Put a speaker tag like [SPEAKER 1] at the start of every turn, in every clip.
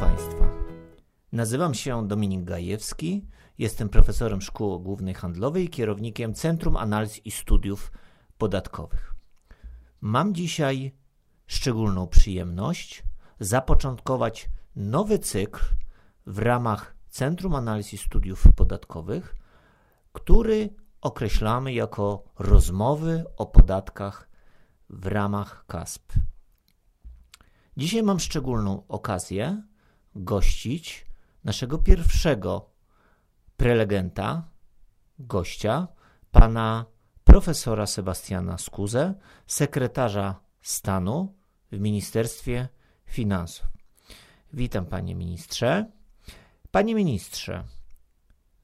[SPEAKER 1] Państwa. Nazywam się Dominik Gajewski, jestem profesorem Szkoły Głównej Handlowej i kierownikiem Centrum Analiz i Studiów Podatkowych. Mam dzisiaj szczególną przyjemność zapoczątkować nowy cykl w ramach Centrum Analiz i Studiów Podatkowych, który określamy jako rozmowy o podatkach w ramach KASP. Dzisiaj mam szczególną okazję gościć naszego pierwszego prelegenta, gościa, pana profesora Sebastiana Skuzę, sekretarza stanu w Ministerstwie Finansów. Witam, panie ministrze. Panie ministrze,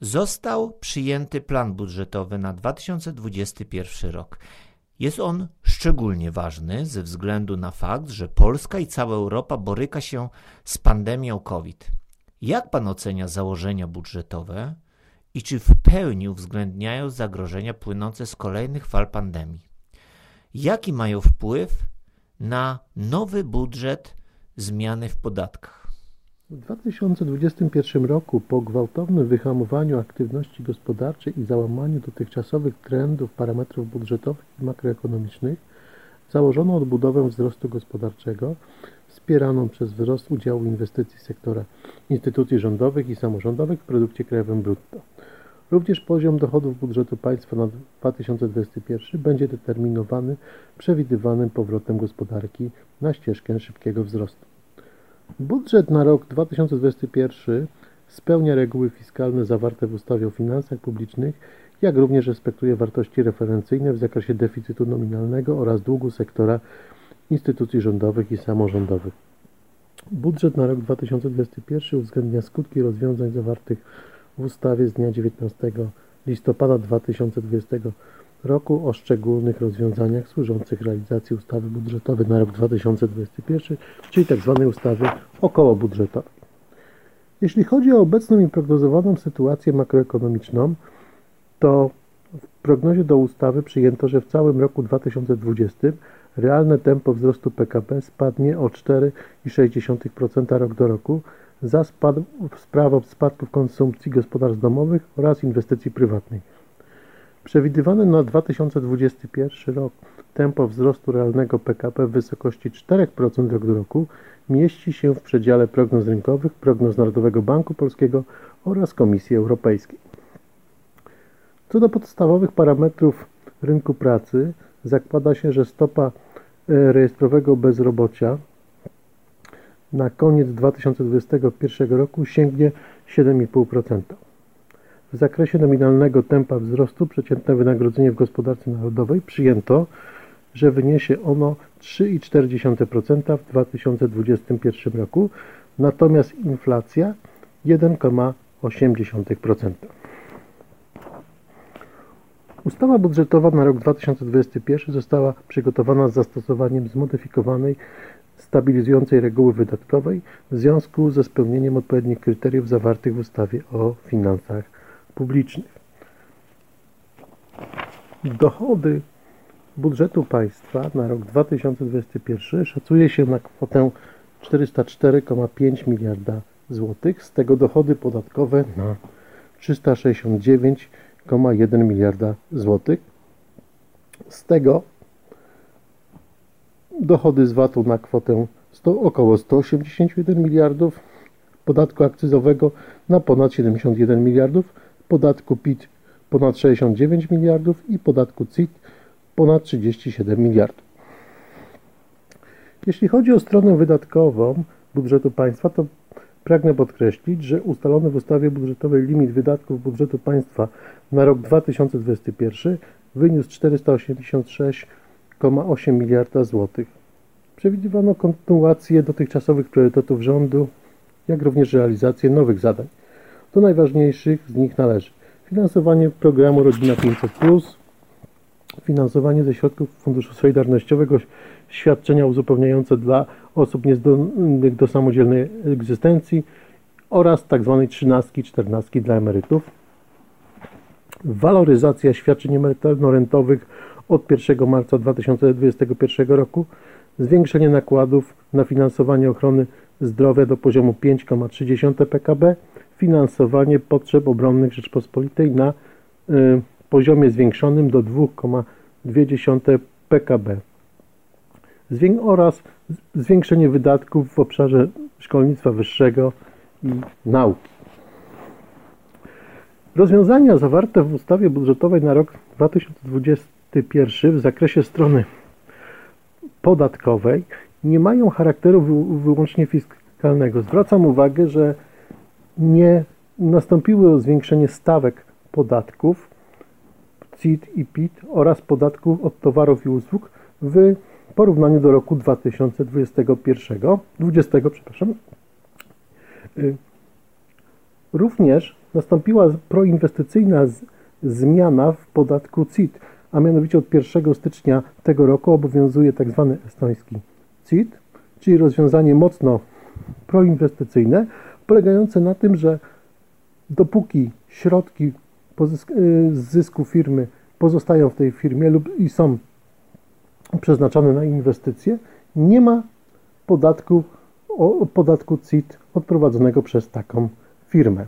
[SPEAKER 1] został przyjęty plan budżetowy na 2021 rok. Jest on szczególnie ważny ze względu na fakt, że Polska i cała Europa boryka się z pandemią COVID. Jak pan ocenia założenia budżetowe i czy w pełni uwzględniają zagrożenia płynące z kolejnych fal pandemii? Jaki mają wpływ na nowy budżet zmiany w podatkach?
[SPEAKER 2] W 2021 roku, po gwałtownym wyhamowaniu aktywności gospodarczej i załamaniu dotychczasowych trendów parametrów budżetowych i makroekonomicznych, założono odbudowę wzrostu gospodarczego wspieraną przez wzrost udziału inwestycji sektora instytucji rządowych i samorządowych w produkcie krajowym brutto. Również poziom dochodów budżetu państwa na 2021 będzie determinowany przewidywanym powrotem gospodarki na ścieżkę szybkiego wzrostu. Budżet na rok 2021 spełnia reguły fiskalne zawarte w ustawie o finansach publicznych, jak również respektuje wartości referencyjne w zakresie deficytu nominalnego oraz długu sektora instytucji rządowych i samorządowych. Budżet na rok 2021 uwzględnia skutki rozwiązań zawartych w ustawie z dnia 19 listopada 2020 roku o szczególnych rozwiązaniach służących realizacji ustawy budżetowej na rok 2021, czyli tzw. Tak ustawy okołobudżetowej. Jeśli chodzi o obecną i prognozowaną sytuację makroekonomiczną, to w prognozie do ustawy przyjęto, że w całym roku 2020 realne tempo wzrostu PKB spadnie o 4,6% rok do roku za sprawą spadków konsumpcji gospodarstw domowych oraz inwestycji prywatnych. Przewidywane na 2021 rok tempo wzrostu realnego PKB w wysokości 4% rok do roku mieści się w przedziale prognoz rynkowych, prognoz Narodowego Banku Polskiego oraz Komisji Europejskiej. Co do podstawowych parametrów rynku pracy, zakłada się, że stopa e, rejestrowego bezrobocia na koniec 2021 roku sięgnie 7,5%. W zakresie nominalnego tempa wzrostu przeciętne wynagrodzenie w gospodarce narodowej przyjęto, że wyniesie ono 3,4% w 2021 roku, natomiast inflacja 1,8%. Ustawa budżetowa na rok 2021 została przygotowana z zastosowaniem zmodyfikowanej stabilizującej reguły wydatkowej w związku ze spełnieniem odpowiednich kryteriów zawartych w ustawie o finansach publicznych. Dochody budżetu państwa na rok 2021 szacuje się na kwotę 404,5 miliarda złotych, z tego dochody podatkowe na 369,1 miliarda złotych. Z tego dochody z VAT-u na kwotę 100, około 181 miliardów, podatku akcyzowego na ponad 71 miliardów, podatku PIT ponad 69 miliardów i podatku CIT ponad 37 miliardów. Jeśli chodzi o stronę wydatkową budżetu państwa, to pragnę podkreślić, że ustalony w ustawie budżetowej limit wydatków budżetu państwa na rok 2021 wyniósł 486,8 miliarda złotych. Przewidywano kontynuację dotychczasowych priorytetów rządu, jak również realizację nowych zadań. Do najważniejszych z nich należy finansowanie programu Rodzina 500+, finansowanie ze środków Funduszu Solidarnościowego świadczenia uzupełniające dla osób niezdolnych do samodzielnej egzystencji oraz tzw. Tak trzynastki, czternastki dla emerytów, waloryzacja świadczeń emerytalno-rentowych od 1 marca 2021 roku, zwiększenie nakładów na finansowanie ochrony zdrowia do poziomu 5,3 PKB, finansowanie potrzeb obronnych Rzeczpospolitej na y, poziomie zwiększonym do 2,2 PKB oraz zwiększenie wydatków w obszarze szkolnictwa wyższego i nauki. Rozwiązania zawarte w ustawie budżetowej na rok 2021 w zakresie strony podatkowej nie mają charakteru wyłącznie fiskalnego. Zwracam uwagę, że nie nastąpiło zwiększenie stawek podatków CIT i PIT oraz podatków od towarów i usług w porównaniu do roku 2021, 20, przepraszam. Y, również nastąpiła proinwestycyjna zmiana w podatku CIT, a mianowicie od 1 stycznia tego roku obowiązuje tzw. Tak estoński CIT, czyli rozwiązanie mocno proinwestycyjne, polegające na tym, że dopóki środki z zysku firmy pozostają w tej firmie lub i są przeznaczone na inwestycje, nie ma podatku, podatku CIT odprowadzonego przez taką firmę.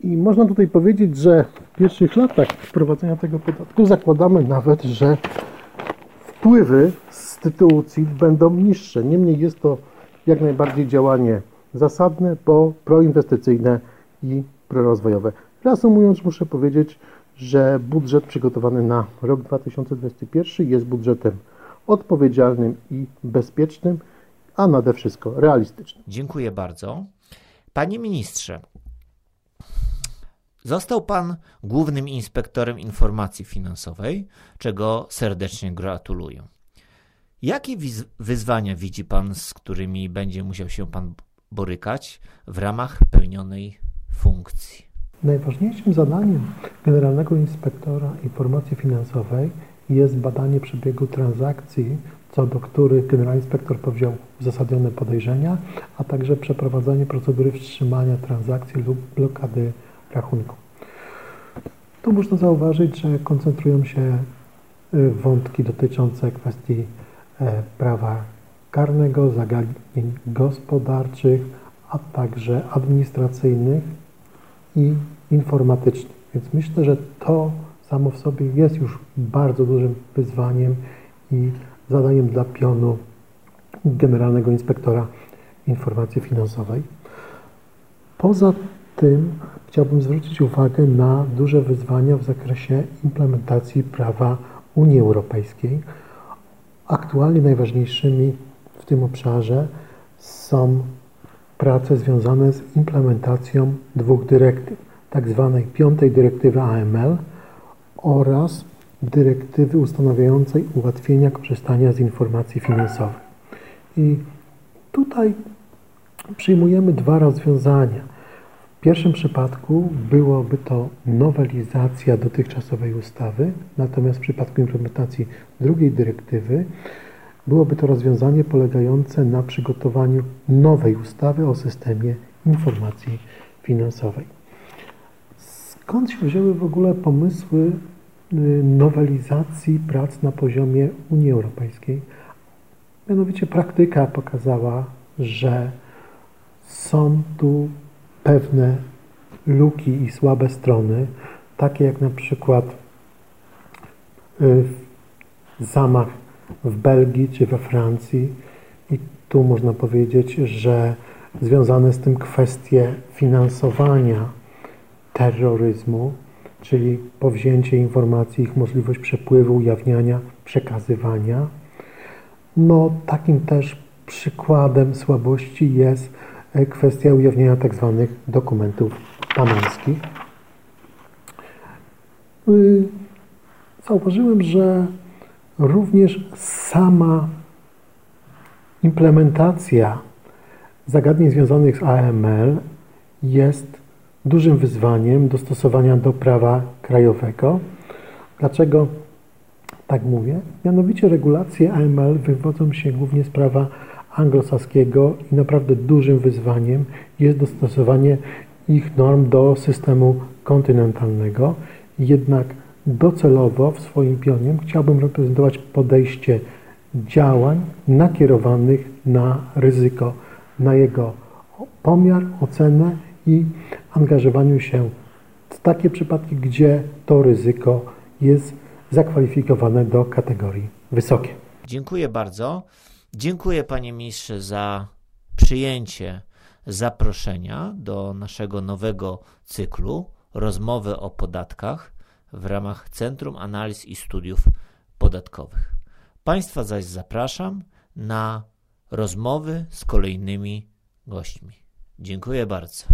[SPEAKER 2] I można tutaj powiedzieć, że w pierwszych latach wprowadzenia tego podatku zakładamy nawet, że wpływy z tytułu CIT będą niższe. Niemniej jest to jak najbardziej działanie zasadne, bo proinwestycyjne i prorozwojowe. Reasumując, muszę powiedzieć, że budżet przygotowany na rok 2021 jest budżetem odpowiedzialnym i bezpiecznym, a nade wszystko realistycznym.
[SPEAKER 1] Dziękuję bardzo. Panie ministrze, został pan głównym inspektorem informacji finansowej, czego serdecznie gratuluję. Jakie wyzwania widzi pan, z którymi będzie musiał się pan borykać w ramach pełnionej funkcji?
[SPEAKER 2] Najważniejszym zadaniem Generalnego Inspektora Informacji Finansowej jest badanie przebiegu transakcji, co do których Generalny Inspektor powziął uzasadnione podejrzenia, a także przeprowadzenie procedury wstrzymania transakcji lub blokady rachunku. Tu można zauważyć, że koncentrują się y, wątki dotyczące kwestii e, prawa karnego, zagadnień gospodarczych, a także administracyjnych i informatycznych. Więc myślę, że to samo w sobie jest już bardzo dużym wyzwaniem i zadaniem dla pionu Generalnego Inspektora Informacji Finansowej. Poza tym chciałbym zwrócić uwagę na duże wyzwania w zakresie implementacji prawa Unii Europejskiej. Aktualnie najważniejszymi w tym obszarze są prace związane z implementacją dwóch dyrektyw, tak zwanej piątej dyrektywy AML oraz dyrektywy ustanawiającej ułatwienia korzystania z informacji finansowych. I tutaj przyjmujemy dwa rozwiązania. W pierwszym przypadku byłoby to nowelizacja dotychczasowej ustawy, natomiast w przypadku implementacji drugiej dyrektywy Byłoby to rozwiązanie polegające na przygotowaniu nowej ustawy o systemie informacji finansowej. Skąd się wzięły w ogóle pomysły y, nowelizacji prac na poziomie Unii Europejskiej? Mianowicie praktyka pokazała, że są tu pewne luki i słabe strony, takie jak na przykład y, zamach w Belgii czy we Francji. I tu można powiedzieć, że związane z tym kwestie finansowania terroryzmu, czyli powzięcie informacji, ich możliwość przepływu, ujawniania, przekazywania. No, takim też przykładem słabości jest kwestia ujawnienia tzw. Tak dokumentów panamskich. Y, zauważyłem, że Również sama implementacja zagadnień związanych z AML jest dużym wyzwaniem dostosowania do prawa krajowego. Dlaczego tak mówię? Mianowicie regulacje AML wywodzą się głównie z prawa anglosaskiego i naprawdę dużym wyzwaniem jest dostosowanie ich norm do systemu kontynentalnego. Jednak docelowo w swoim pionie chciałbym reprezentować podejście działań nakierowanych na ryzyko, na jego pomiar, ocenę i angażowaniu się w takie przypadki, gdzie to ryzyko jest zakwalifikowane do kategorii wysokie.
[SPEAKER 1] Dziękuję bardzo. Dziękuję panie ministrze za przyjęcie zaproszenia do naszego nowego cyklu rozmowy o podatkach w ramach Centrum Analiz i Studiów Podatkowych. Państwa zaś zapraszam na rozmowy z kolejnymi gośćmi. Dziękuję bardzo.